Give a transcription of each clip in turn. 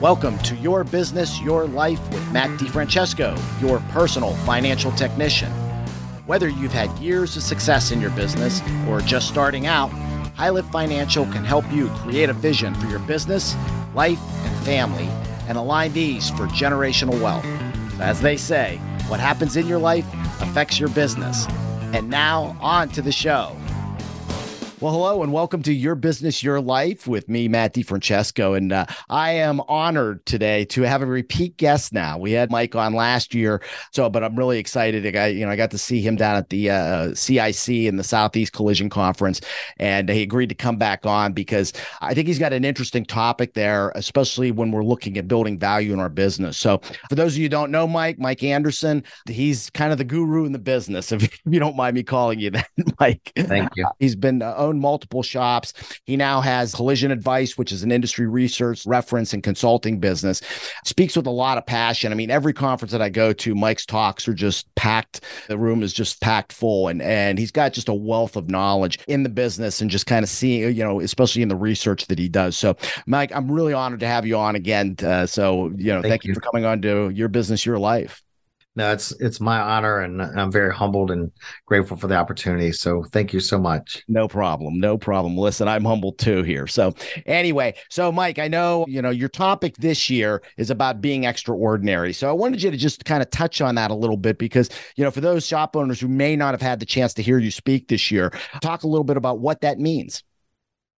Welcome to Your Business, Your Life with Matt DiFrancesco, your personal financial technician. Whether you've had years of success in your business or just starting out, HighLift Financial can help you create a vision for your business, life, and family and align these for generational wealth. As they say, what happens in your life affects your business. And now, on to the show. Well, hello and welcome to Your Business, Your Life with me, Matt DiFrancesco. And uh, I am honored today to have a repeat guest now. We had Mike on last year, so but I'm really excited. I got, you know, I got to see him down at the uh, CIC in the Southeast Collision Conference, and he agreed to come back on because I think he's got an interesting topic there, especially when we're looking at building value in our business. So, for those of you who don't know Mike, Mike Anderson, he's kind of the guru in the business, if you don't mind me calling you that, Mike. Thank you. He's been uh, owned multiple shops. He now has Collision Advice, which is an industry research, reference, and consulting business. Speaks with a lot of passion. I mean, every conference that I go to, Mike's talks are just packed. The room is just packed full, and and he's got just a wealth of knowledge in the business and just kind of seeing, you know, especially in the research that he does. So, Mike, I'm really honored to have you on again. Uh, so, you know, thank, thank you. you for coming on to your business, your life no, it's it's my honor, and I'm very humbled and grateful for the opportunity. So thank you so much. No problem, no problem. Listen, I'm humbled too here. So anyway, so Mike, I know you know your topic this year is about being extraordinary. So I wanted you to just kind of touch on that a little bit because you know for those shop owners who may not have had the chance to hear you speak this year, talk a little bit about what that means.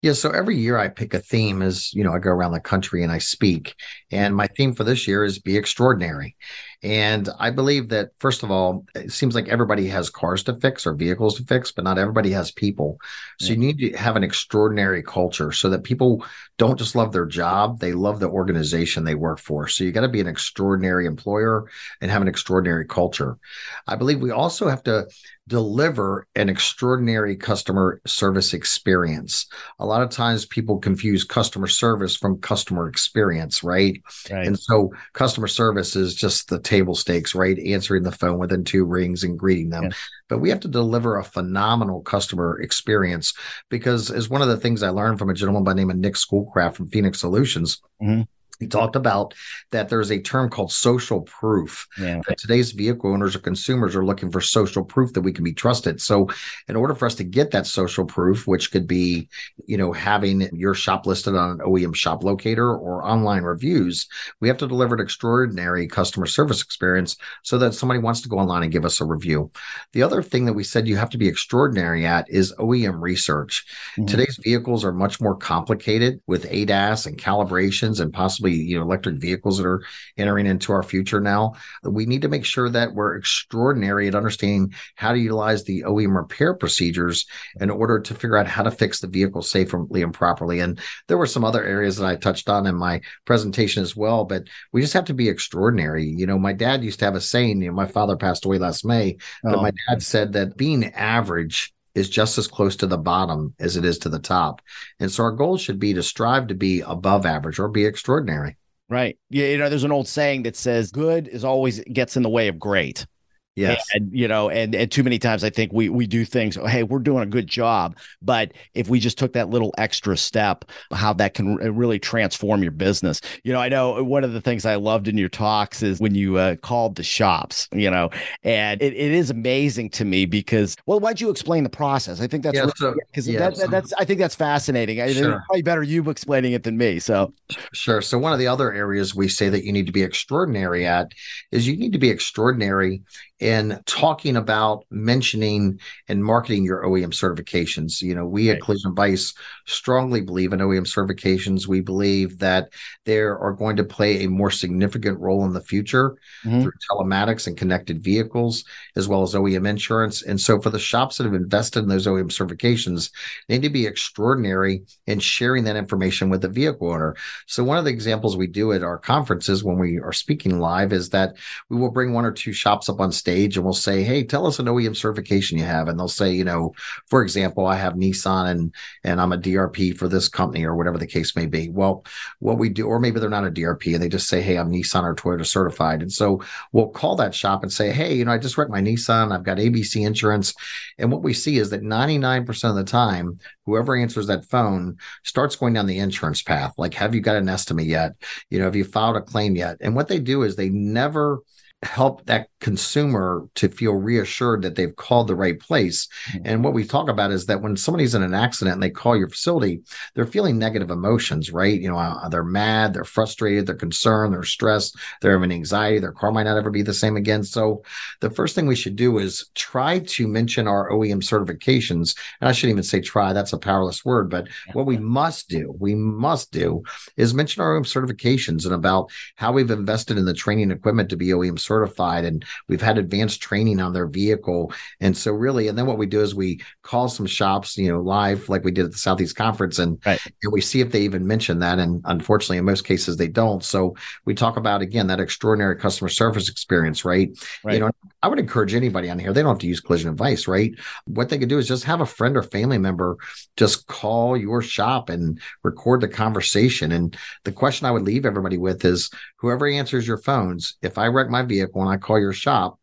Yeah, so every year I pick a theme as, you know, I go around the country and I speak. And my theme for this year is be extraordinary. And I believe that, first of all, it seems like everybody has cars to fix or vehicles to fix, but not everybody has people. So you need to have an extraordinary culture so that people don't just love their job, they love the organization they work for. So you got to be an extraordinary employer and have an extraordinary culture. I believe we also have to deliver an extraordinary customer service experience. A lot of times people confuse customer service from customer experience, right? right. And so customer service is just the table stakes, right? Answering the phone within two rings and greeting them. But we have to deliver a phenomenal customer experience because, as one of the things I learned from a gentleman by the name of Nick Schoolcraft from Phoenix Solutions, mm-hmm he talked about that there's a term called social proof. Yeah. That today's vehicle owners or consumers are looking for social proof that we can be trusted. So, in order for us to get that social proof, which could be, you know, having your shop listed on an OEM shop locator or online reviews, we have to deliver an extraordinary customer service experience so that somebody wants to go online and give us a review. The other thing that we said you have to be extraordinary at is OEM research. Mm-hmm. Today's vehicles are much more complicated with ADAS and calibrations and possibly you know electric vehicles that are entering into our future now. We need to make sure that we're extraordinary at understanding how to utilize the OEM repair procedures in order to figure out how to fix the vehicle safely and properly. And there were some other areas that I touched on in my presentation as well but we just have to be extraordinary. You know my dad used to have a saying you know my father passed away last May but oh. my dad said that being average is just as close to the bottom as it is to the top. And so our goal should be to strive to be above average or be extraordinary. Right. Yeah. You know, there's an old saying that says good is always gets in the way of great. Yes. And, you know, and, and too many times I think we we do things, oh, hey, we're doing a good job. But if we just took that little extra step, how that can really transform your business. You know, I know one of the things I loved in your talks is when you uh, called the shops, you know, and it, it is amazing to me because, well, why'd you explain the process? I think that's because yeah, so, yeah, that, so, that's I think that's fascinating. I sure. probably better you explaining it than me. So sure. So one of the other areas we say that you need to be extraordinary at is you need to be extraordinary in talking about mentioning and marketing your OEM certifications. You know, we right. at Collision Advice strongly believe in OEM certifications. We believe that they are going to play a more significant role in the future mm-hmm. through telematics and connected vehicles, as well as OEM insurance. And so, for the shops that have invested in those OEM certifications, they need to be extraordinary in sharing that information with the vehicle owner. So, one of the examples we do at our conferences when we are speaking live is that we will bring one or two shops up on stage stage and we'll say, Hey, tell us an OEM certification you have. And they'll say, you know, for example, I have Nissan and, and I'm a DRP for this company or whatever the case may be. Well, what we do, or maybe they're not a DRP and they just say, Hey, I'm Nissan or Toyota certified. And so we'll call that shop and say, Hey, you know, I just wrecked my Nissan. I've got ABC insurance. And what we see is that 99% of the time, whoever answers that phone starts going down the insurance path. Like, have you got an estimate yet? You know, have you filed a claim yet? And what they do is they never help that consumer to feel reassured that they've called the right place. Mm-hmm. And what we talk about is that when somebody's in an accident and they call your facility, they're feeling negative emotions, right? You know, uh, they're mad, they're frustrated, they're concerned, they're stressed, they're having anxiety, their car might not ever be the same again. So the first thing we should do is try to mention our OEM certifications. And I shouldn't even say try, that's a powerless word, but what we must do, we must do is mention our OEM certifications and about how we've invested in the training equipment to be OEM certified and we've had advanced training on their vehicle. And so really, and then what we do is we call some shops, you know, live like we did at the Southeast Conference and, right. and we see if they even mention that. And unfortunately, in most cases they don't. So we talk about again that extraordinary customer service experience, right? right? You know, I would encourage anybody on here, they don't have to use collision advice, right? What they could do is just have a friend or family member just call your shop and record the conversation. And the question I would leave everybody with is whoever answers your phones, if I wreck my vehicle and I call your shop,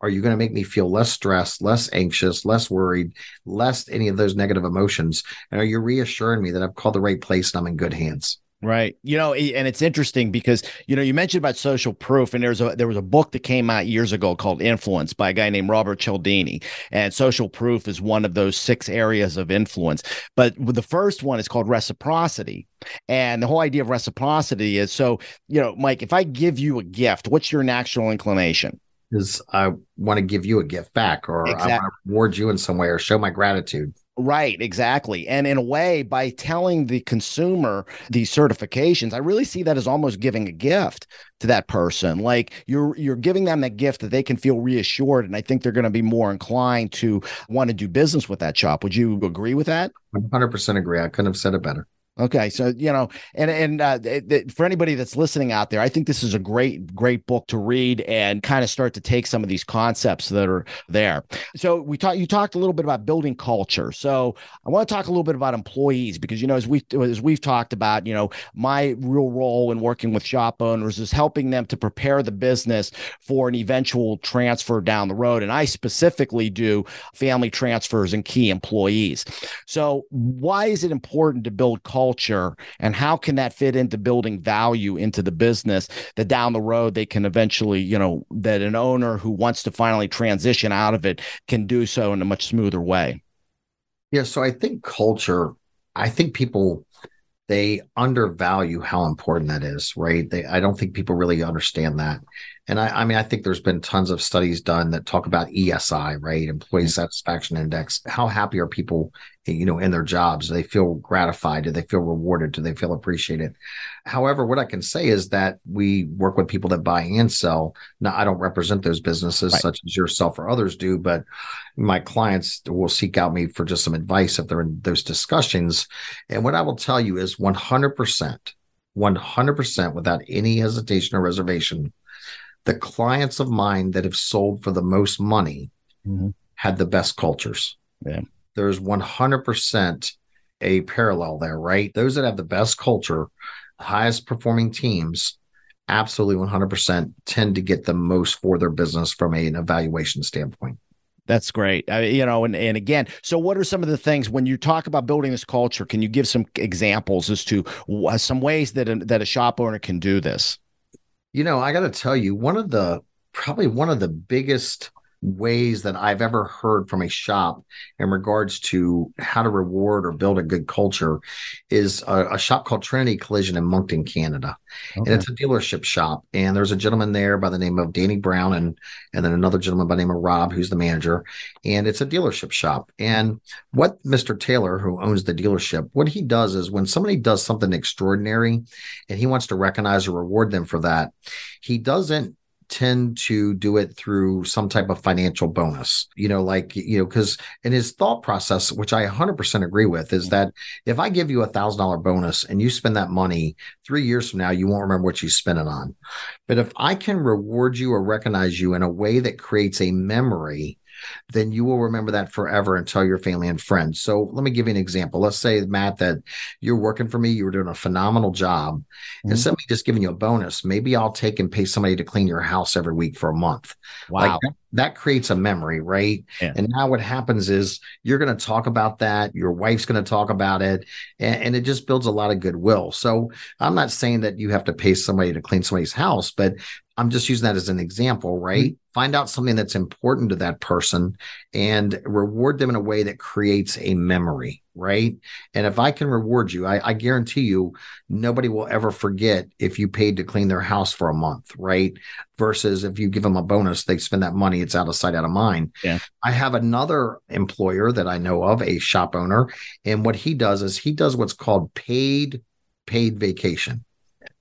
are you going to make me feel less stressed, less anxious, less worried, less any of those negative emotions? And are you reassuring me that I've called the right place and I'm in good hands? Right. You know, and it's interesting because you know you mentioned about social proof, and there's a there was a book that came out years ago called Influence by a guy named Robert Cialdini, and social proof is one of those six areas of influence. But the first one is called reciprocity, and the whole idea of reciprocity is so you know, Mike, if I give you a gift, what's your natural inclination? Is I want to give you a gift back, or exactly. I want to reward you in some way, or show my gratitude. Right, exactly. And in a way, by telling the consumer these certifications, I really see that as almost giving a gift to that person. Like you're you're giving them that gift that they can feel reassured. And I think they're going to be more inclined to want to do business with that shop. Would you agree with that? 100% agree. I couldn't have said it better. Okay, so you know, and and uh, it, it, for anybody that's listening out there, I think this is a great great book to read and kind of start to take some of these concepts that are there. So we talked you talked a little bit about building culture. So I want to talk a little bit about employees because you know as we as we've talked about, you know, my real role in working with shop owners is helping them to prepare the business for an eventual transfer down the road, and I specifically do family transfers and key employees. So why is it important to build culture? Culture and how can that fit into building value into the business that down the road they can eventually you know that an owner who wants to finally transition out of it can do so in a much smoother way? Yeah so i think culture i think people they undervalue how important that is right? They i don't think people really understand that and I, I, mean, I think there's been tons of studies done that talk about ESI, right? Employee mm-hmm. satisfaction index. How happy are people, you know, in their jobs? Do they feel gratified? Do they feel rewarded? Do they feel appreciated? However, what I can say is that we work with people that buy and sell. Now, I don't represent those businesses right. such as yourself or others do, but my clients will seek out me for just some advice if they're in those discussions. And what I will tell you is 100%, 100% without any hesitation or reservation the clients of mine that have sold for the most money mm-hmm. had the best cultures. Yeah. There's 100% a parallel there, right? Those that have the best culture, highest performing teams, absolutely 100% tend to get the most for their business from an evaluation standpoint. That's great. Uh, you know, and, and again, so what are some of the things when you talk about building this culture? Can you give some examples as to some ways that a, that a shop owner can do this? You know, I got to tell you, one of the probably one of the biggest ways that I've ever heard from a shop in regards to how to reward or build a good culture is a, a shop called Trinity Collision in Moncton, Canada. Okay. And it's a dealership shop. And there's a gentleman there by the name of Danny Brown and and then another gentleman by the name of Rob, who's the manager. And it's a dealership shop. And what Mr. Taylor, who owns the dealership, what he does is when somebody does something extraordinary and he wants to recognize or reward them for that, he doesn't tend to do it through some type of financial bonus, you know, like, you know, because in his thought process, which I 100% agree with, is that if I give you a thousand dollar bonus and you spend that money three years from now, you won't remember what you spent it on. But if I can reward you or recognize you in a way that creates a memory, then you will remember that forever and tell your family and friends. So let me give you an example. Let's say, Matt, that you're working for me, you were doing a phenomenal job. Mm-hmm. Instead of just giving you a bonus, maybe I'll take and pay somebody to clean your house every week for a month. Wow. Like that, that creates a memory, right? Yeah. And now what happens is you're going to talk about that. Your wife's going to talk about it, and, and, it just builds a lot of goodwill. So I'm not saying that you have to pay somebody to clean somebody's house, but I'm just using that as an example, right? Mm-hmm. Find out something that's important to that person and reward them in a way that creates a memory, right? And if I can reward you, I, I, guarantee you nobody will ever forget if you paid to clean their house for a month, right? Versus if you give them a bonus, they spend that money, it's out of sight, out of mind. Yeah. I have another employer that I know of, a shop owner, and what he does is he does what's called paid paid vacation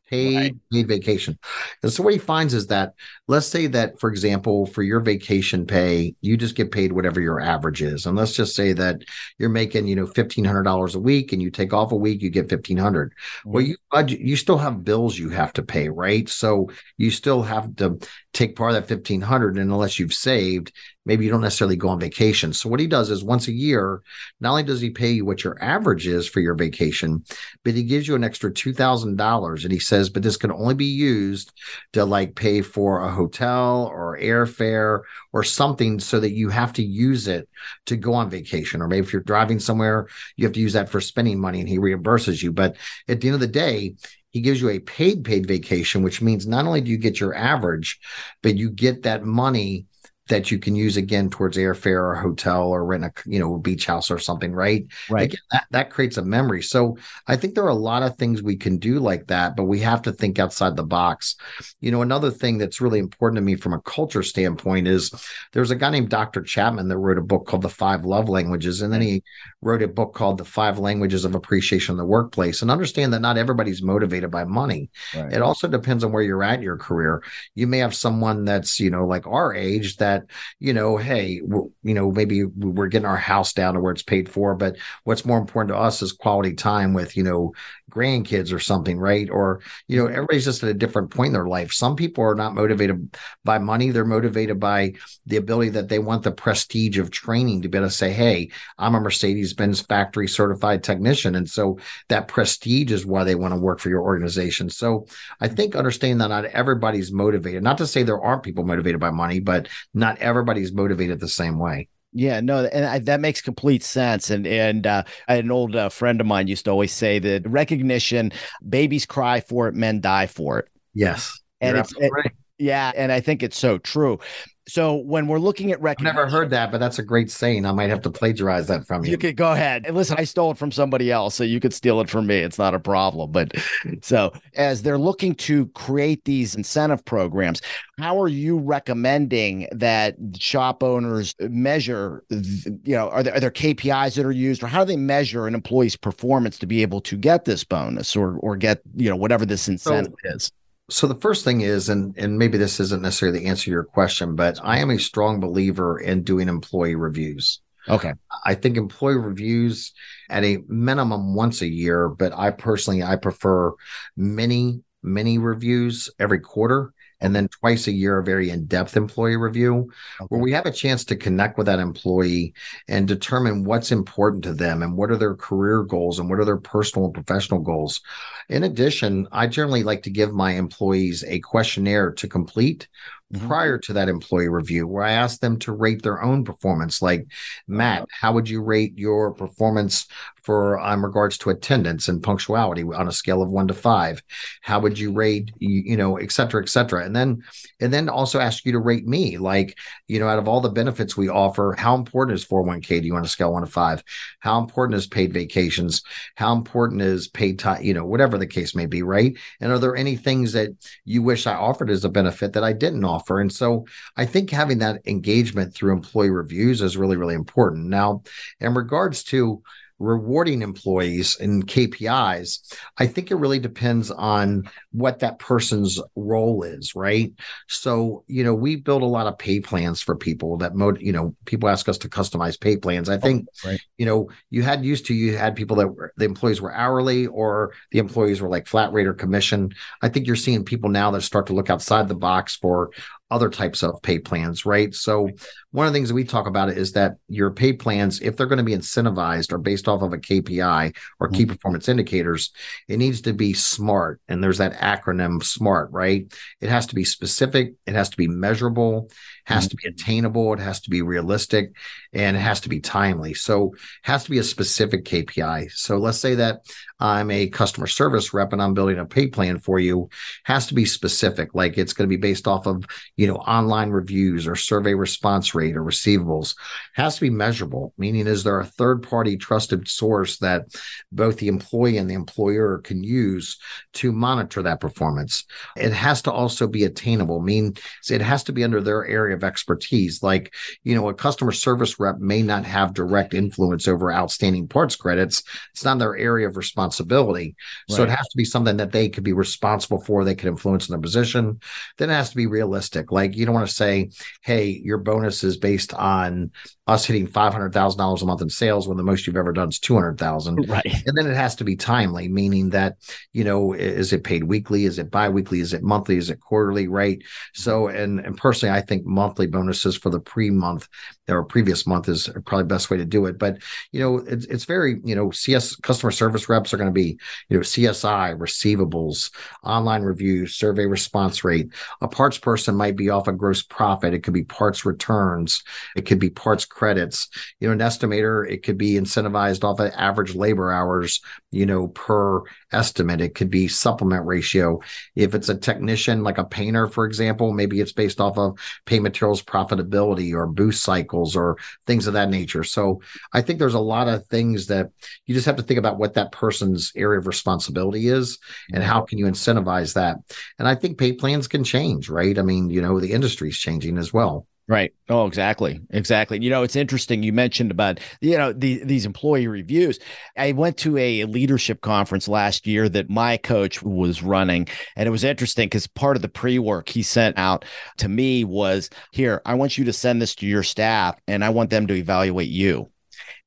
paid right. paid vacation. And so what he finds is that let's say that for example for your vacation pay you just get paid whatever your average is. And let's just say that you're making, you know, $1500 a week and you take off a week you get 1500. Mm-hmm. Well you budget you still have bills you have to pay, right? So you still have to take part of that 1500 and unless you've saved maybe you don't necessarily go on vacation. So what he does is once a year not only does he pay you what your average is for your vacation but he gives you an extra $2000 and he says but this can only be used to like pay for a hotel or airfare or something so that you have to use it to go on vacation. Or maybe if you're driving somewhere you have to use that for spending money and he reimburses you. But at the end of the day he gives you a paid paid vacation, which means not only do you get your average, but you get that money that you can use again towards airfare or hotel or rent a you know a beach house or something right? Right. Again, that, that creates a memory. So i think there are a lot of things we can do like that but we have to think outside the box. You know another thing that's really important to me from a culture standpoint is there's a guy named dr chapman that wrote a book called the five love languages and then he wrote a book called the five languages of appreciation in the workplace. And understand that not everybody's motivated by money. Right. it also depends on where you're at in your career. You may have someone that's you know like our age that that you know hey you know maybe we're getting our house down to where it's paid for but what's more important to us is quality time with you know grandkids or something right? Or you know mm-hmm. everybody's just at a different point in their life. Some people are not motivated by money. They're motivated by the ability that they want the prestige of training to be able to say hey i'm a mercedes-benz factory certified technician. And so that prestige is why they want to work for your organization. So i mm-hmm. think understanding that not everybody's motivated not to say there aren't people motivated by money but not everybody's motivated the same way. Yeah, no, and I, that makes complete sense. And and uh, an old uh, friend of mine used to always say that recognition, babies cry for it, men die for it. Yes, and it's it, right. yeah, and I think it's so true so when we're looking at recognition, I've never heard that, but that's a great saying. I might have to plagiarize that from you. You could go ahead and listen. I stole it from somebody else, so you could steal it from me. It's not a problem. But so as they're looking to create these incentive programs, how are you recommending that shop owners measure? You know, are there are there KPIs that are used, or how do they measure an employee's performance to be able to get this bonus or or get you know whatever this incentive so, is? So the first thing is and and maybe this isn't necessarily the answer to your question but i am a strong believer in doing employee reviews. Okay. I think employee reviews at a minimum once a year but i personally i prefer many many reviews every quarter and then twice a year a very in-depth employee review okay. where we have a chance to connect with that employee and determine what's important to them and what are their career goals and what are their personal and professional goals in addition i generally like to give my employees a questionnaire to complete mm-hmm. prior to that employee review where I asked them to rate their own performance. Like, Matt, how would you rate your performance for um, regards to attendance and punctuality on a scale of one to five? How would you rate, you, you know, et cetera, et cetera? And then, and then also ask you to rate me, like, you know, out of all the benefits we offer, how important is 401k to you on a scale one to five? How important is paid vacations? How important is paid time, you know, whatever the case may be, right? And are there any things that you wish I offered as a benefit that I didn't offer. And so I think having that engagement through employee reviews is really, really important. Now, in regards to rewarding employees and KPIs, I think it really depends on what that person's role is, right? So, you know, we build a lot of pay plans for people that mode, you know, people ask us to customize pay plans. I think, oh, right. you know, you had used to, you had people that were, the employees were hourly or the employees were like flat rate or commission. I think you're seeing people now that start to look outside the box for other types of pay plans, right? So one of the things that we talk about is that your pay plans, if they're going to be incentivized or based off of a KPI or key mm-hmm. performance indicators, it needs to be smart. And there's that acronym SMART, right? It has to be specific, it has to be measurable, has mm-hmm. to be attainable, it has to be realistic, and it has to be timely. So it has to be a specific KPI. So let's say that I'm a customer service rep and I'm building a pay plan for you, has to be specific. Like it's going to be based off of, you know, online reviews or survey response rate or receivables. Has to be measurable, meaning is there a third party trusted source that both the employee and the employer can use to monitor that performance? It has to also be attainable, mean it has to be under their area of expertise. Like, you know, a customer service rep may not have direct influence over outstanding parts credits. It's not their area of responsibility. Right. So it has to be something that they could be responsible for, they could influence in their position. Then it has to be realistic. Like you don't want to say, hey, your bonus is based on us hitting five hundred thousand dollars a month in sales when the most you've ever done is two hundred thousand. Right. And then it has to be timely, meaning that you know, is it paid weekly? Is it biweekly? Is it monthly? Is it quarterly? Right. So, and and personally, I think monthly bonuses for the pre-month or previous month is probably best way to do it. But you know, it's it's very you know, CS customer service reps are going to be you know CSI receivables, online reviews, survey response rate. A parts person might be off a gross profit. It could be parts returns. It could be parts credits. You know, an estimator, it could be incentivized off of average labor hours, you know, per estimate. It could be supplement ratio. If it's a technician, like a painter, for example, maybe it's based off of pay materials profitability or booth cycles or things of that nature. So I think there's a lot of things that you just have to think about what that person's area of responsibility is and how can you incentivize that. And I think pay plans can change, right? I mean, you know, the industry's changing as well. Right. Oh, exactly. Exactly. You know, it's interesting. You mentioned about, you know, the, these employee reviews. I went to a leadership conference last year that my coach was running. And it was interesting because part of the pre work he sent out to me was here, I want you to send this to your staff and I want them to evaluate you.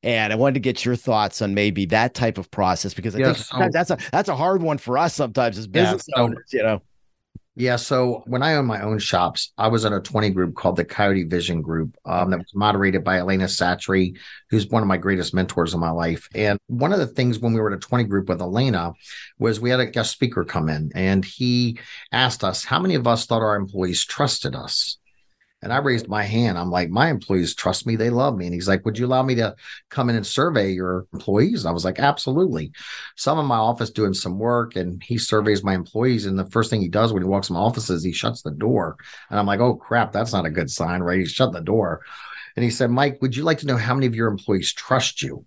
And I wanted to get your thoughts on maybe that type of process because I think so, that's a that's a hard one for us sometimes as business yeah, so, owners, you know. Yeah. So when I owned my own shops, I was in a 20 group called the Coyote Vision Group um, that was moderated by Elena Satry, who's one of my greatest mentors in my life. And one of the things when we were at a 20 group with Elena was we had a guest speaker come in and he asked us, how many of us thought our employees trusted us? And I raised my hand. I'm like, my employees trust me. They love me. And he's like, would you allow me to come in and survey your employees? And I was like, absolutely. So I'm in my office doing some work and he surveys my employees. And the first thing he does when he walks in my office is he shuts the door. And I'm like, oh crap, that's not a good sign, right? He shut the door. And he said, Mike, would you like to know how many of your employees trust you?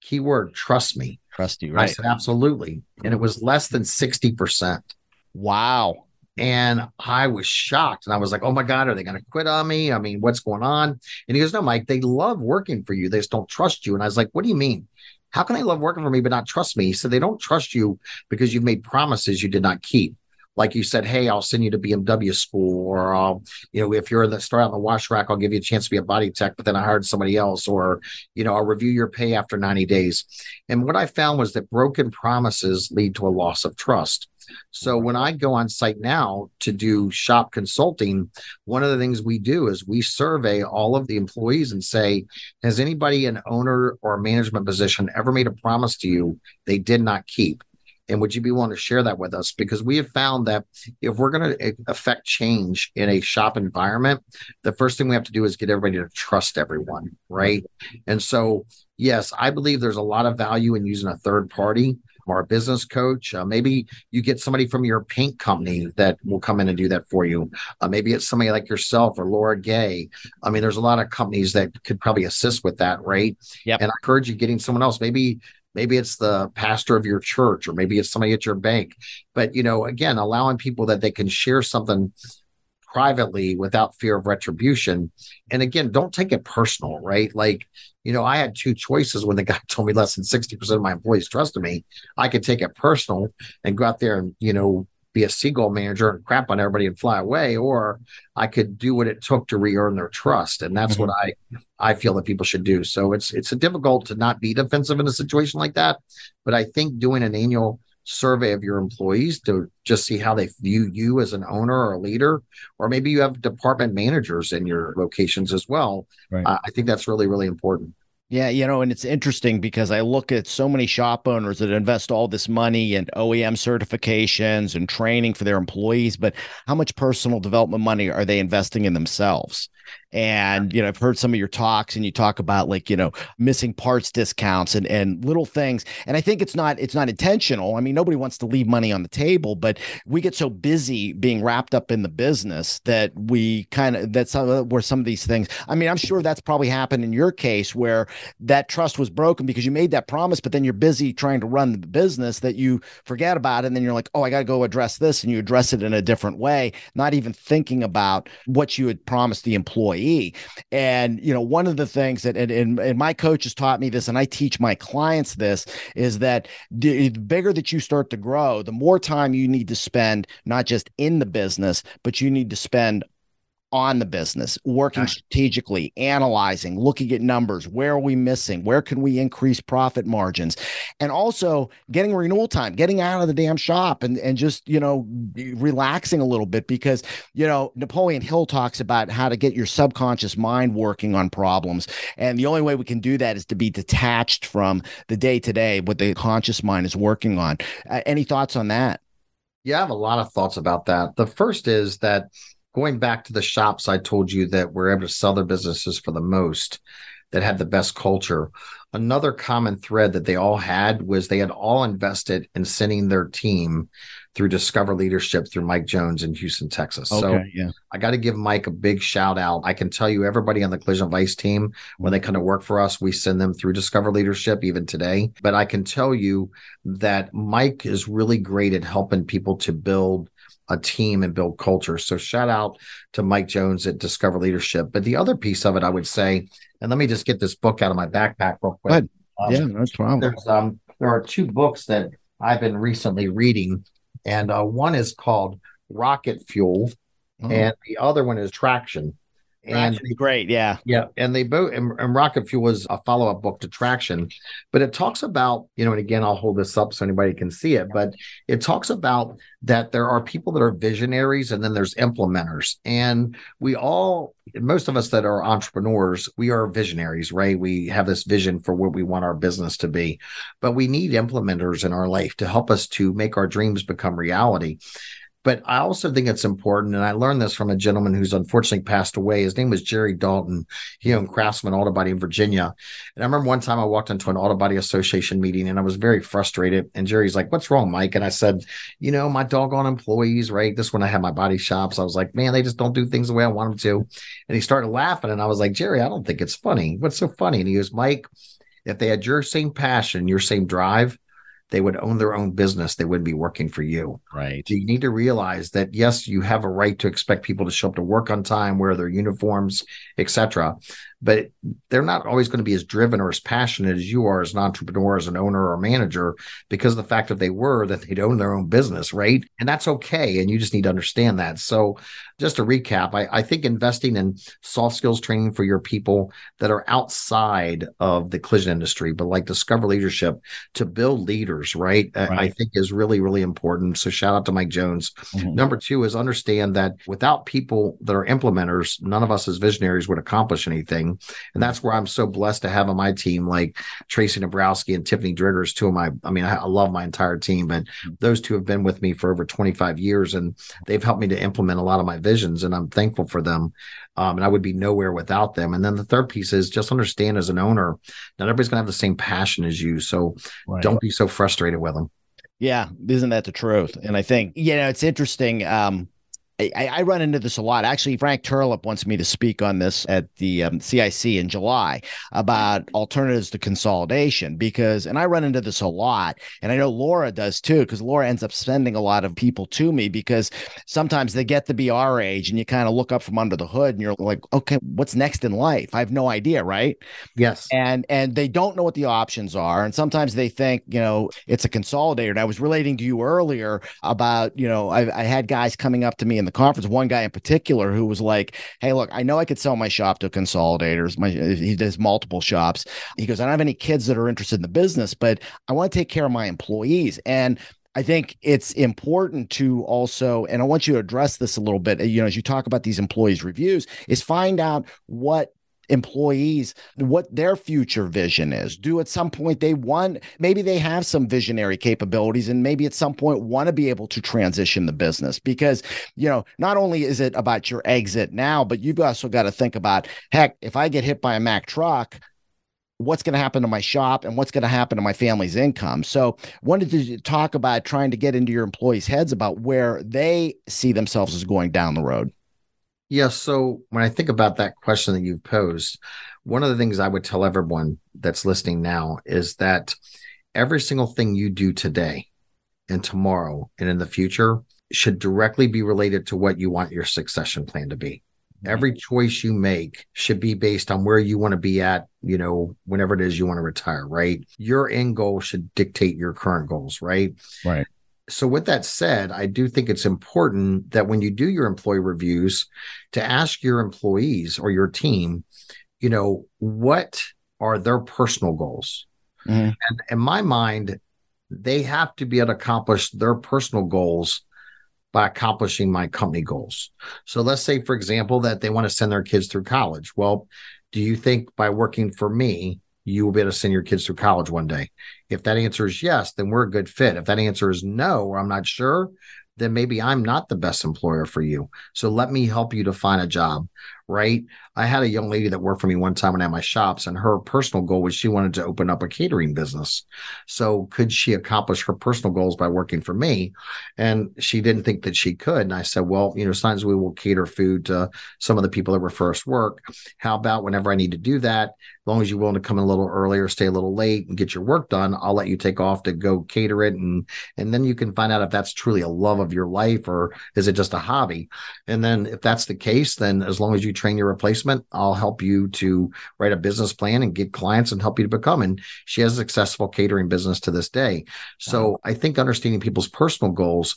Keyword, trust me. Trust you, right? I said, absolutely. And it was less than 60%. Wow. And I was shocked. And I was like, oh my God, are they going to quit on me? I mean, what's going on? And he goes, no, Mike, they love working for you. They just don't trust you. And I was like, what do you mean? How can they love working for me but not trust me? He said, they don't trust you because you've made promises you did not keep. Like you said, hey, I'll send you to BMW school, or I'll, you know, if you're in the start on the wash rack, I'll give you a chance to be a body tech, but then I hired somebody else, or, you know, I'll review your pay after 90 days. And what I found was that broken promises lead to a loss of trust. So when I go on site now to do shop consulting, one of the things we do is we survey all of the employees and say, has anybody an owner or management position ever made a promise to you they did not keep? And would you be willing to share that with us? Because we have found that if we're going to eh, affect change in a shop environment, the first thing we have to do is get everybody to trust everyone, right? And so, yes, I believe there's a lot of value in using a third party or a business coach. Uh, maybe you get somebody from your paint company that will come in and do that for you. Uh, maybe it's somebody like yourself or Laura Gay. I mean, there's a lot of companies that could probably assist with that, right? Yeah. And I encourage you getting someone else. Maybe maybe it's the pastor of your church or maybe it's somebody at your bank but you know again allowing people that they can share something privately without fear of retribution. And again, don't take it personal, right? Like, you know, I had two choices when the guy told me less than 60% of my employees trusted me. I could take it personal and go out there and, you know, be a seagull manager and crap on everybody and fly away, or I could do what it took to re-earn their trust. And that's mm-hmm. what I I feel that people should do. So it's it's difficult to not be defensive in a situation like that. But I think doing an annual survey of your employees to just see how they view you as an owner or a leader, or maybe you have department managers in your locations as well. Right. Uh, I think that's really, really important. Yeah, you know, and it's interesting because I look at so many shop owners that invest all this money in OEM certifications and training for their employees, but how much personal development money are they investing in themselves? And, you know, I've heard some of your talks and you talk about like, you know, missing parts discounts and, and little things. And I think it's not, it's not intentional. I mean, nobody wants to leave money on the table, but we get so busy being wrapped up in the business that we kind of, that's where some of these things, I mean, I'm sure that's probably happened in your case where that trust was broken because you made that promise, but then you're busy trying to run the business that you forget about. And then you're like, oh, I got to go address this. And you address it in a different way, not even thinking about what you had promised the employee employee. And, you know, one of the things that, and, and, and my coaches taught me this, and I teach my clients this, is that the bigger that you start to grow, the more time you need to spend, not just in the business, but you need to spend on the business, working strategically, analyzing, looking at numbers. Where are we missing? Where can we increase profit margins? And also getting renewal time, getting out of the damn shop and, and just, you know, relaxing a little bit because, you know, Napoleon Hill talks about how to get your subconscious mind working on problems. And the only way we can do that is to be detached from the day to day, what the conscious mind is working on. Uh, any thoughts on that? Yeah, I have a lot of thoughts about that. The first is that going back to the shops I told you that were able to sell their businesses for the most, that had the best culture. Another common thread that they all had was they had all invested in sending their team through Discover Leadership through Mike Jones in Houston, Texas. Okay, so yeah. I got to give Mike a big shout out. I can tell you, everybody on the Collision Advice team, when they come to work for us, we send them through Discover Leadership even today. But I can tell you that Mike is really great at helping people to build a team and build culture. So shout out to Mike Jones at Discover Leadership. But the other piece of it, I would say, and let me just get this book out of my backpack real quick. Um, yeah, no problem. There's um, there are two books that I've been recently reading, and uh, one is called Rocket Fuel, oh. and the other one is Traction and great yeah. Yeah and they both and, and rocket fuel was a follow-up book to traction but it talks about you know and again i'll hold this up so anybody can see it but it talks about that there are people that are visionaries and then there's implementers. And we all most of us that are entrepreneurs we are visionaries right? We have this vision for what we want our business to be but we need implementers in our life to help us to make our dreams become reality but I also think it's important, and I learned this from a gentleman who's unfortunately passed away. His name was Jerry Dalton. He owned Craftsman Auto Body in Virginia. And I remember one time I walked into an Auto Body Association meeting and I was very frustrated. And Jerry's like, What's wrong, Mike? And I said, You know, my doggone employees, right? This when I had my body shops. I was like, Man, they just don't do things the way I want them to. And he started laughing. And I was like, Jerry, I don't think it's funny. What's so funny? And he goes, Mike, if they had your same passion, your same drive, they would own their own business. They wouldn't be working for you. Right. So you need to realize that yes, you have a right to expect people to show up to work on time, wear their uniforms, etc but they're not always going to be as driven or as passionate as you are as an entrepreneur, as an owner or manager, because of the fact that they were that they'd own their own business, right? And that's okay. And you just need to understand that. So, just to recap, I, I think investing in soft skills training for your people that are outside of the collision industry, but like Discover Leadership to build leaders, right? right. I, I think is really, really important. So, shout out to Mike Jones. Mm-hmm. Number two is understand that without people that are implementers, none of us as visionaries would accomplish anything. And that's where I'm so blessed to have on my team, like Tracy Nabrowski and Tiffany Driggers, two of my, I mean, I, I love my entire team, but those two have been with me for over 25 years and they've helped me to implement a lot of my visions. And I'm thankful for them. Um, and I would be nowhere without them. And then the third piece is just understand as an owner, not everybody's going to have the same passion as you. So right. don't be so frustrated with them. Yeah, isn't that the truth? And I think you know it's interesting. Um, I, I, run into this a lot. Actually, Frank Terlep wants me to speak on this at the um, CIC in July about alternatives to consolidation because, and I run into this a lot, and I know Laura does too, because Laura ends up sending a lot of people to me because sometimes they get to be our age and you kind of look up from under the hood and you're like, okay, what's next in life? I have no idea, right? Yes. And and they don't know what the options are, and sometimes they think, you know, it's a consolidator. And I was relating to you earlier about, you know, I, I had guys coming up to me in the conference, one guy in particular who was like, Hey, look, I know I could sell my shop to consolidators. My, he does multiple shops. He goes, I don't have any kids that are interested in the business, but I want to take care of my employees. And I think it's important to also, and I want you to address this a little bit, you know, as you talk about these employees' reviews, is find out what employees what their future vision is. Do at some point they want, maybe they have some visionary capabilities and maybe at some point want to be able to transition the business because, you know, not only is it about your exit now, but you've also got to think about, heck, if I get hit by a Mack truck, what's going to happen to my shop and what's going to happen to my family's income. So, wanted to talk about trying to get into your employees' heads about where they see themselves as going down the road. Yeah. So when I think about that question that you posed, one of the things I would tell everyone that's listening now is that every single thing you do today and tomorrow and in the future should directly be related to what you want your succession plan to be. Mm-hmm. Every choice you make should be based on where you want to be at, you know, whenever it is you want to retire, right? Your end goal should dictate your current goals, right? Right so with that said i do think it's important that when you do your employee reviews to ask your employees or your team you know what are their personal goals? Mm-hmm. and in my mind they have to be able to accomplish their personal goals by accomplishing my company goals. So let's say for example that they want to send their kids through college. Well do you think by working for me you will be able to send your kids through college one day? If that answer is yes, then we're a good fit. If that answer is no, or I'm not sure, then maybe I'm not the best employer for you. So let me help you to find a job right? I had a young lady that worked for me one time had my shops, and her personal goal was she wanted to open up a catering business. So could she accomplish her personal goals by working for me? And she didn't think that she could. And I said, well, you know, sometimes we will cater food to some of the people that were first work. How about whenever I need to do that, as long as you're willing to come in a little earlier, stay a little late, and get your work done, I'll let you take off to go cater it, and and then you can find out if that's truly a love of your life or is it just a hobby. And then if that's the case, then as long as you train your replacement, I'll help you to write a business plan and get clients and help you to become. And she has a successful catering business to this day. So wow. I think understanding people's personal goals,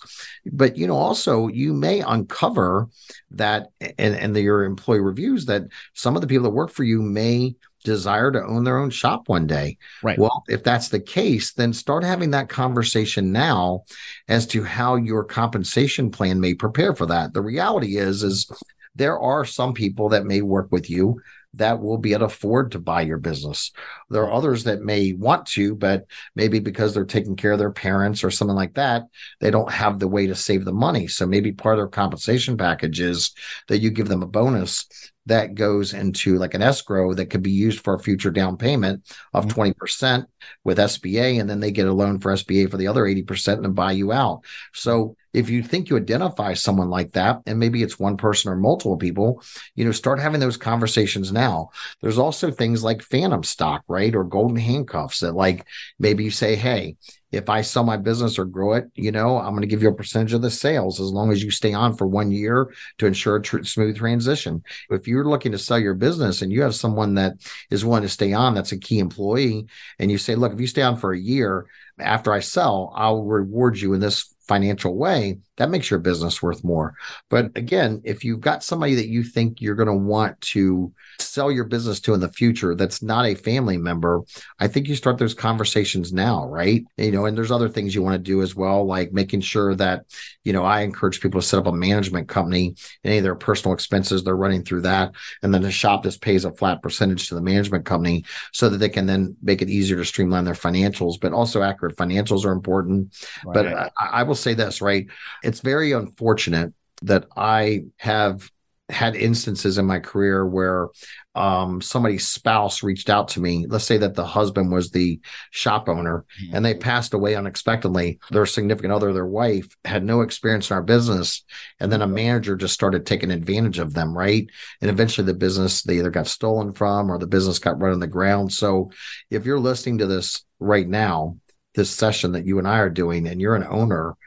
but you know, also you may uncover that and, and the, your employee reviews that some of the people that work for you may desire to own their own shop one day. Right. Well, if that's the case, then start having that conversation now as to how your compensation plan may prepare for that. The reality is is there are some people that may work with you that will be able to afford to buy your business. There are others that may want to, but maybe because they're taking care of their parents or something like that, they don't have the way to save the money. So maybe part of their compensation package is that you give them a bonus that goes into like an escrow that could be used for a future down payment of 20% mm-hmm. with SBA. And then they get a loan for SBA for the other 80% and buy you out. So if you think you identify someone like that, and maybe it's one person or multiple people, you know, start having those conversations now. There's also things like phantom stock, right? Or golden handcuffs that like maybe you say, hey, if I sell my business or grow it, you know, I'm going to give you a percentage of the sales as long as you stay on for one year to ensure a tr- smooth transition. If you're looking to sell your business and you have someone that is willing to stay on, that's a key employee, and you say, look, if you stay on for a year after I sell, I'll reward you in this financial way, that makes your business worth more. But again, if you've got somebody that you think you're going to want to sell your business to in the future that's not a family member, I think you start those conversations now, right? You know, and there's other things you want to do as well, like making sure that, you know, I encourage people to set up a management company, any of their personal expenses, they're running through that. And then the shop just pays a flat percentage to the management company so that they can then make it easier to streamline their financials, but also accurate financials are important. Right. But I, I will say this, right? It's very unfortunate that I have had instances in my career where um, somebody's spouse reached out to me. Let's say that the husband was the shop owner mm-hmm. and they passed away unexpectedly. Their significant other, their wife, had no experience in our business. And then a manager just started taking advantage of them, right? And eventually the business, they either got stolen from or the business got run on the ground. So if you're listening to this right now, this session that you and I are doing, and you're an owner,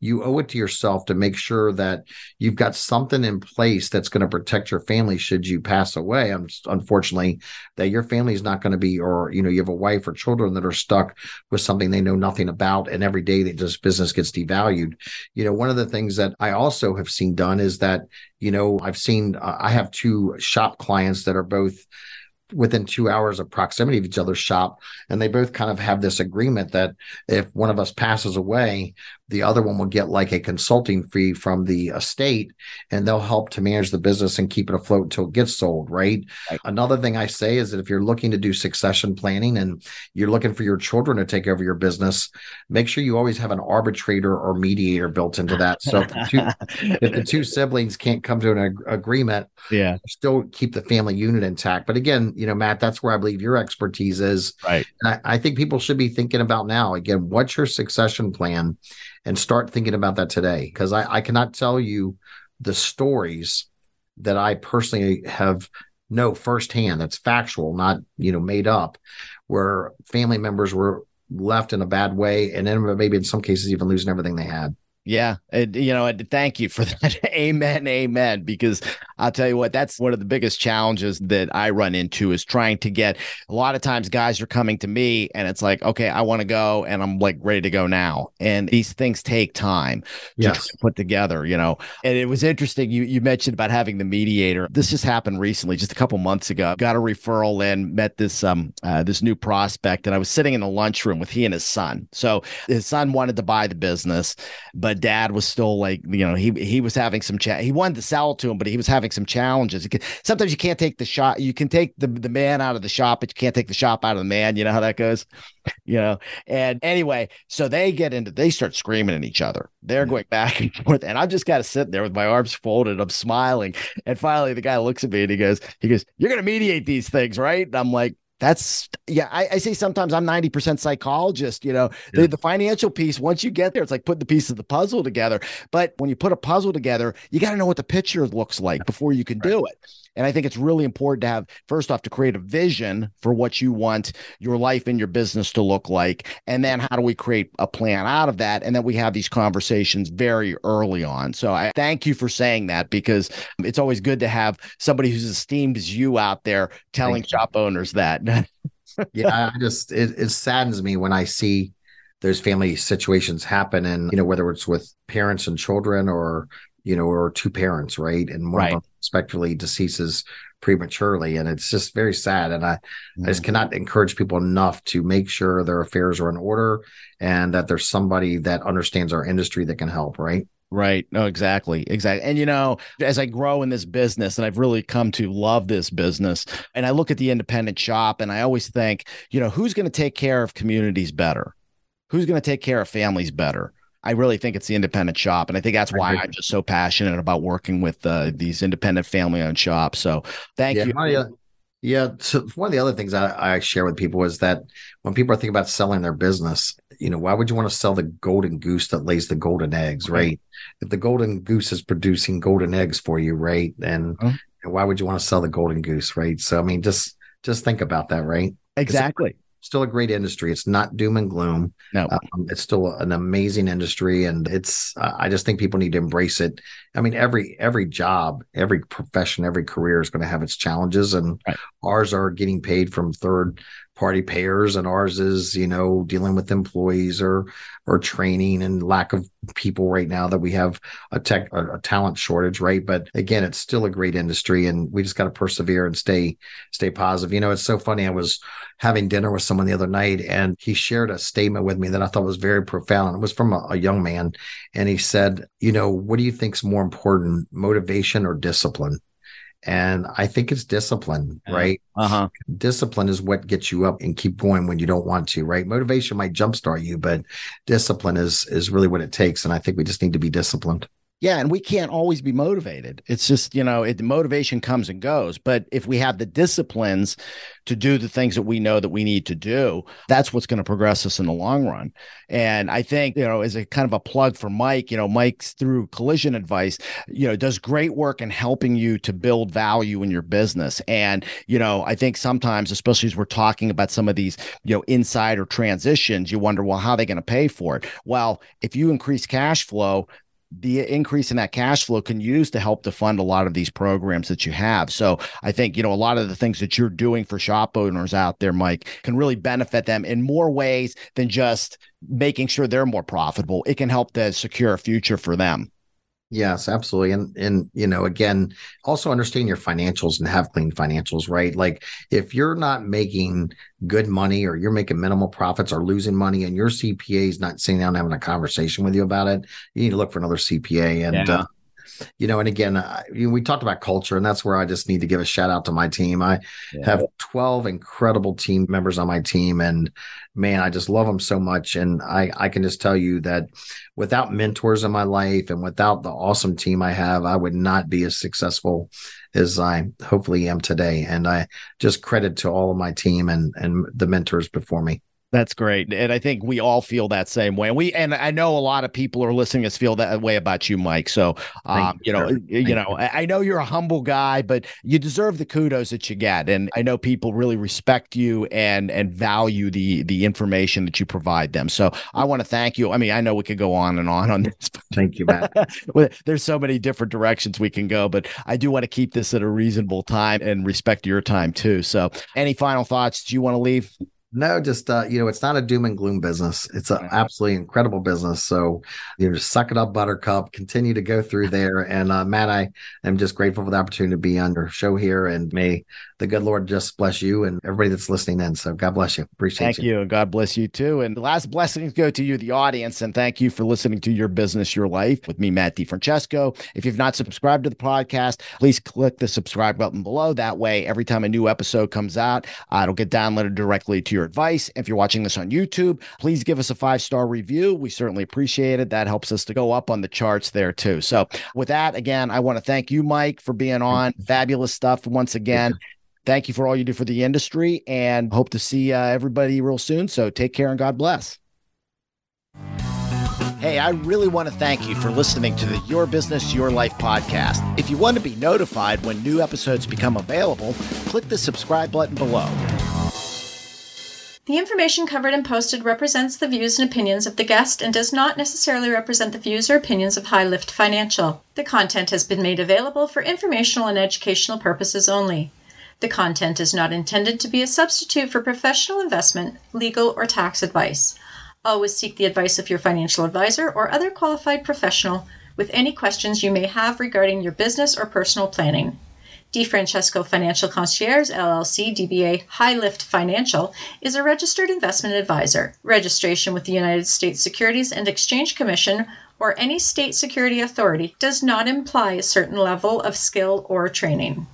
you owe it to yourself to make sure that you've got something in place that's going to protect your family should you pass away. Unfortunately, that your family is not going to be, or you know, you have a wife or children that are stuck with something they know nothing about, and every day that this business gets devalued. You know, one of the things that I also have seen done is that you know I've seen uh, I have two shop clients that are both within two hours of proximity of each other's shop. And they both kind of have this agreement that if one of us passes away, the other one will get like a consulting fee from the estate and they'll help to manage the business and keep it afloat until it gets sold right? right? another thing i say is that if you're looking to do succession planning and you're looking for your children to take over your business make sure you always have an arbitrator or mediator built into that. So if the two, if the two siblings can't come to an ag- agreement yeah. still keep the family unit intact. But again you know matt that's where i believe your expertise is. Right. And I, I think people should be thinking about now again what's your succession plan and start thinking about that today because I, I cannot tell you the stories that I personally have know firsthand that's factual, not you know made up, where family members were left in a bad way, and then maybe in some cases even losing everything they had. Yeah. And, you know, and thank you for that. amen. Amen. Because I'll tell you what, that's one of the biggest challenges that I run into is trying to get a lot of times guys are coming to me and it's like, okay, I want to go and I'm like ready to go now. And these things take time yes. to put together, you know. And it was interesting. You you mentioned about having the mediator. This just happened recently, just a couple months ago. Got a referral and met this um uh, this new prospect, and I was sitting in the lunchroom with he and his son. So his son wanted to buy the business, but dad was still like, you know, he he was having some chat. He wanted to sell it to him, but he was having some challenges. Could, sometimes you can't take the shot. You can take the the man out of the shop, but you can't take the shop out of the man. You know how that goes, you know. And anyway, so they get into they start screaming at each other. They're going back and forth, and I've just got to sit there with my arms folded. I'm smiling, and finally the guy looks at me and he goes, he goes, "You're going to mediate these things, right?" And I'm like, that's yeah I, I, say sometimes i'm 90% psychologist you know yeah. the, the financial piece once you get there it's like putting the pieces of the puzzle together but when you put a puzzle together you got to know what the picture looks like before you can right. do it and I think it's really important to have, first off, to create a vision for what you want your life and your business to look like. And then how do we create a plan out of that? And then we have these conversations very early on. So I thank you for saying that because it's always good to have somebody who's esteemed as you out there telling shop owners that. yeah, I just, it, it saddens me when I see those family situations happen and you know whether it's with parents and children or you know, or two parents, right? And one right. of them respectively deceases prematurely. And it's just very sad. And I, mm-hmm. I just mm-hmm. cannot encourage people enough to make sure their affairs are in order and that there's somebody that understands our industry that can help, right? Right. No, exactly. Exactly. And, you know, as I grow in this business and I've really come to love this business, and I look at the independent shop and I always think, you know, who's going to take care of communities better? Who's going to take care of families better? I really think it's the independent shop, and I think that's why I'm just so passionate about working with uh, these independent family-owned shops. So, thank yeah, you. My, yeah, so one of the other things I, I share with people is that when people are thinking about selling their business, you know, why would you want to sell the golden goose that lays the golden eggs, right? right? If the golden goose is producing golden eggs for you, right, then uh-huh. why would you want to sell the golden goose, right? So, I mean, just just think about that, right? Exactly still a great industry. It's not doom and gloom. No, um, it's still an amazing industry, and it's. Uh, I just think people need to embrace it. I mean, every every job, every profession, every career is going to have its challenges, and right. ours are getting paid from third party payers and ours is you know dealing with employees or or training and lack of people right now that we have a tech a, a talent shortage right? But again it's still a great industry and we just got to persevere and stay stay positive. You know it's so funny i was having dinner with someone the other night and he shared a statement with me that i thought was very profound. It was from a, a young man and he said you know what do you think's more important motivation or discipline and I think it's discipline, right? Uh-huh. Discipline is what gets you up and keep going when you don't want to, right? Motivation might jumpstart you, but discipline is is really what it takes. And I think we just need to be disciplined. Yeah, and we can't always be motivated. It's just, you know, it, motivation comes and goes. But if we have the disciplines to do the things that we know that we need to do, that's what's going to progress us in the long run. And I think, you know, as a kind of a plug for Mike, you know, Mike's through Collision Advice, you know, does great work in helping you to build value in your business. And, you know, I think sometimes, especially as we're talking about some of these, you know, insider transitions, you wonder, well, how are they going to pay for it? Well, if you increase cash flow, the increase in that cash flow can use to help to fund a lot of these programs that you have. So I think, you know, a lot of the things that you're doing for shop owners out there, Mike, can really benefit them in more ways than just making sure they're more profitable. It can help to secure a future for them. Yes, absolutely. And and you know, again, also understand your financials and have clean financials, right? Like if you're not making good money or you're making minimal profits or losing money and your CPA is not sitting down having a conversation with you about it, you need to look for another CPA. And yeah. uh, you know, and again, uh, we talked about culture, and that's where I just need to give a shout out to my team. I yeah. have 12 incredible team members on my team, and man, I just love them so much. And I, I can just tell you that without mentors in my life and without the awesome team I have, I would not be as successful as I hopefully am today. And I just credit to all of my team and and the mentors before me. That's great. And I think we all feel that same way. And we and I know a lot of people are listening us feel that way about you, Mike. So um, you, you know, you know, you. I know you're a humble guy, but you deserve the kudos that you get. And I know people really respect you and and value the the information that you provide them. So I want to thank you. I mean, I know we could go on and on on this. Thank you, Matt. There's so many different directions we can go, but I do want to keep this at a reasonable time and respect your time too. So any final thoughts do you want to leave? No, just uh, you know, it's not a doom and gloom business. It's an absolutely incredible business. So you know, just suck it up, Buttercup. Continue to go through there. And uh, Matt, I am just grateful for the opportunity to be on your show here, and may the good Lord just bless you and everybody that's listening in. So God bless you. Appreciate thank you. Thank you. God bless you too. And the last blessings go to you, the audience. And thank you for listening to Your Business, Your Life with me, Matt DiFrancesco. If you've not subscribed to the podcast, please click the subscribe button below. That way, every time a new episode comes out, uh, it'll get downloaded directly to your advice. If you're watching this on YouTube, please give us a five star review. We certainly appreciate it. That helps us to go up on the charts there too. So, with that, again, I want to thank you, Mike, for being on. Fabulous stuff once again thank you for all you do for the industry and hope to see uh, everybody real soon. So take care and God bless. Hey, I really want to thank you for listening to the Your Business, Your Life podcast. If you want to be notified when new episodes become available, click the subscribe button below. The information covered and posted represents the views and opinions of the guest and does not necessarily represent the views or opinions of High Lift Financial. The content has been made available for informational and educational purposes only. The content is not intended to be a substitute for professional investment, legal, or tax advice. Always seek the advice of your financial advisor or other qualified professional with any questions you may have regarding your business or personal planning. DiFrancesco Financial Concierge LLC DBA High Lift Financial is a registered investment advisor. Registration with the United States Securities and Exchange Commission or any state security authority does not imply a certain level of skill or training.